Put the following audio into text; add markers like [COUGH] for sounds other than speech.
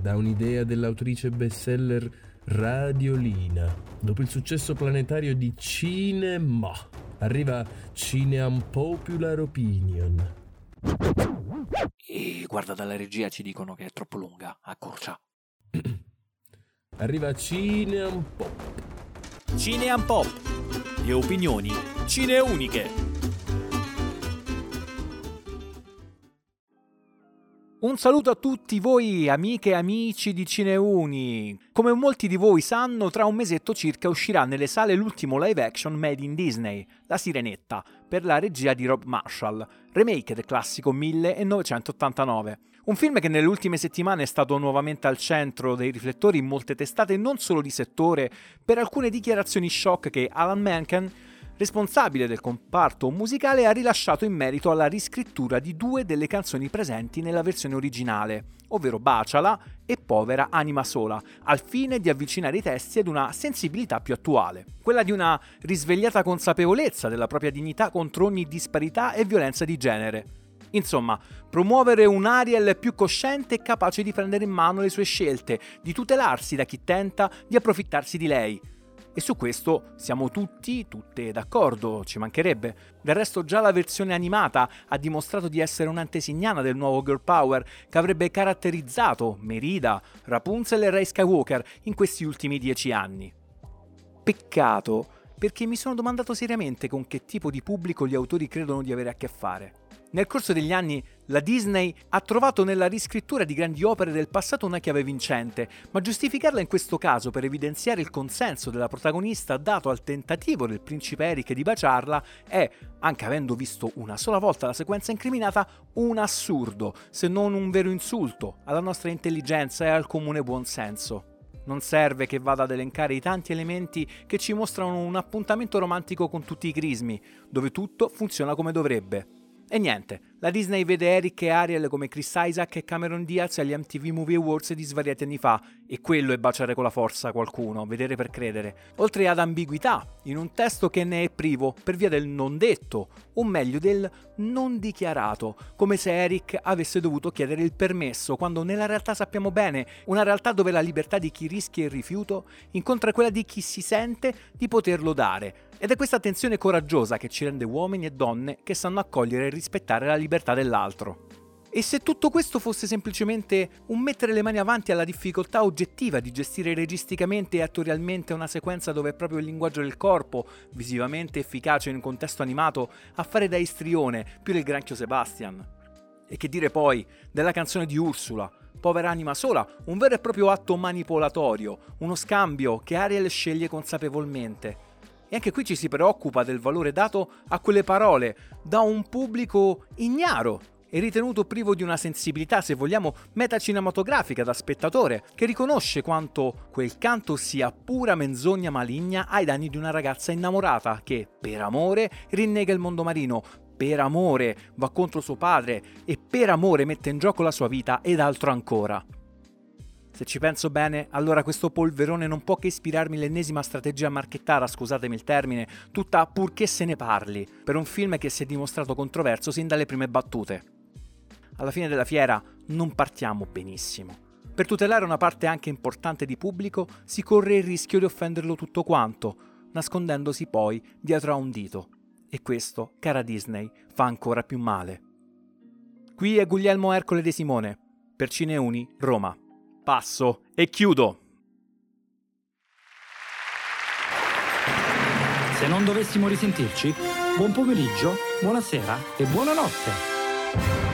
da un'idea dell'autrice bestseller Radiolina. Dopo il successo planetario di Cinema, arriva Cineam Popular Opinion. E guarda, dalla regia ci dicono che è troppo lunga, accorcia. [CLEARS THROAT] arriva Cineam Pop. Cineam Pop. Le opinioni cineuniche. Un saluto a tutti voi amiche e amici di Cineuni. Come molti di voi sanno, tra un mesetto circa uscirà nelle sale l'ultimo live action made in Disney, La Sirenetta, per la regia di Rob Marshall, remake del classico 1989. Un film che nelle ultime settimane è stato nuovamente al centro dei riflettori in molte testate non solo di settore, per alcune dichiarazioni shock che Alan Menken responsabile del comparto musicale, ha rilasciato in merito alla riscrittura di due delle canzoni presenti nella versione originale, ovvero Baciala e Povera Anima Sola, al fine di avvicinare i testi ad una sensibilità più attuale, quella di una risvegliata consapevolezza della propria dignità contro ogni disparità e violenza di genere. Insomma, promuovere un Ariel più cosciente e capace di prendere in mano le sue scelte, di tutelarsi da chi tenta di approfittarsi di lei, e su questo siamo tutti, tutte d'accordo, ci mancherebbe. Del resto già la versione animata ha dimostrato di essere un'antesignana del nuovo Girl Power che avrebbe caratterizzato Merida, Rapunzel e Ray Skywalker in questi ultimi dieci anni. Peccato, perché mi sono domandato seriamente con che tipo di pubblico gli autori credono di avere a che fare. Nel corso degli anni la Disney ha trovato nella riscrittura di grandi opere del passato una chiave vincente, ma giustificarla in questo caso per evidenziare il consenso della protagonista dato al tentativo del principe Eric di baciarla è, anche avendo visto una sola volta la sequenza incriminata, un assurdo, se non un vero insulto alla nostra intelligenza e al comune buonsenso. Non serve che vada ad elencare i tanti elementi che ci mostrano un appuntamento romantico con tutti i crismi, dove tutto funziona come dovrebbe. E niente, la Disney vede Eric e Ariel come Chris Isaac e Cameron Diaz agli MTV Movie Awards di svariati anni fa, e quello è baciare con la forza qualcuno, vedere per credere. Oltre ad ambiguità, in un testo che ne è privo per via del non detto, o meglio del non dichiarato, come se Eric avesse dovuto chiedere il permesso, quando nella realtà sappiamo bene, una realtà dove la libertà di chi rischia il rifiuto incontra quella di chi si sente di poterlo dare. Ed è questa attenzione coraggiosa che ci rende uomini e donne che sanno accogliere e rispettare la libertà libertà dell'altro. E se tutto questo fosse semplicemente un mettere le mani avanti alla difficoltà oggettiva di gestire registicamente e attorialmente una sequenza dove è proprio il linguaggio del corpo, visivamente efficace in un contesto animato, a fare da istrione più del granchio Sebastian? E che dire poi della canzone di Ursula, Povera anima sola, un vero e proprio atto manipolatorio, uno scambio che Ariel sceglie consapevolmente e anche qui ci si preoccupa del valore dato a quelle parole da un pubblico ignaro e ritenuto privo di una sensibilità, se vogliamo, metacinematografica da spettatore, che riconosce quanto quel canto sia pura menzogna maligna ai danni di una ragazza innamorata che, per amore, rinnega il mondo marino, per amore va contro suo padre e per amore mette in gioco la sua vita ed altro ancora. Se ci penso bene, allora questo polverone non può che ispirarmi l'ennesima strategia marchettara, scusatemi il termine, tutta purché se ne parli, per un film che si è dimostrato controverso sin dalle prime battute. Alla fine della fiera non partiamo benissimo. Per tutelare una parte anche importante di pubblico si corre il rischio di offenderlo tutto quanto, nascondendosi poi dietro a un dito. E questo, cara Disney, fa ancora più male. Qui è Guglielmo Ercole De Simone, per Cineuni, Roma passo e chiudo. Se non dovessimo risentirci, buon pomeriggio, buonasera e buonanotte.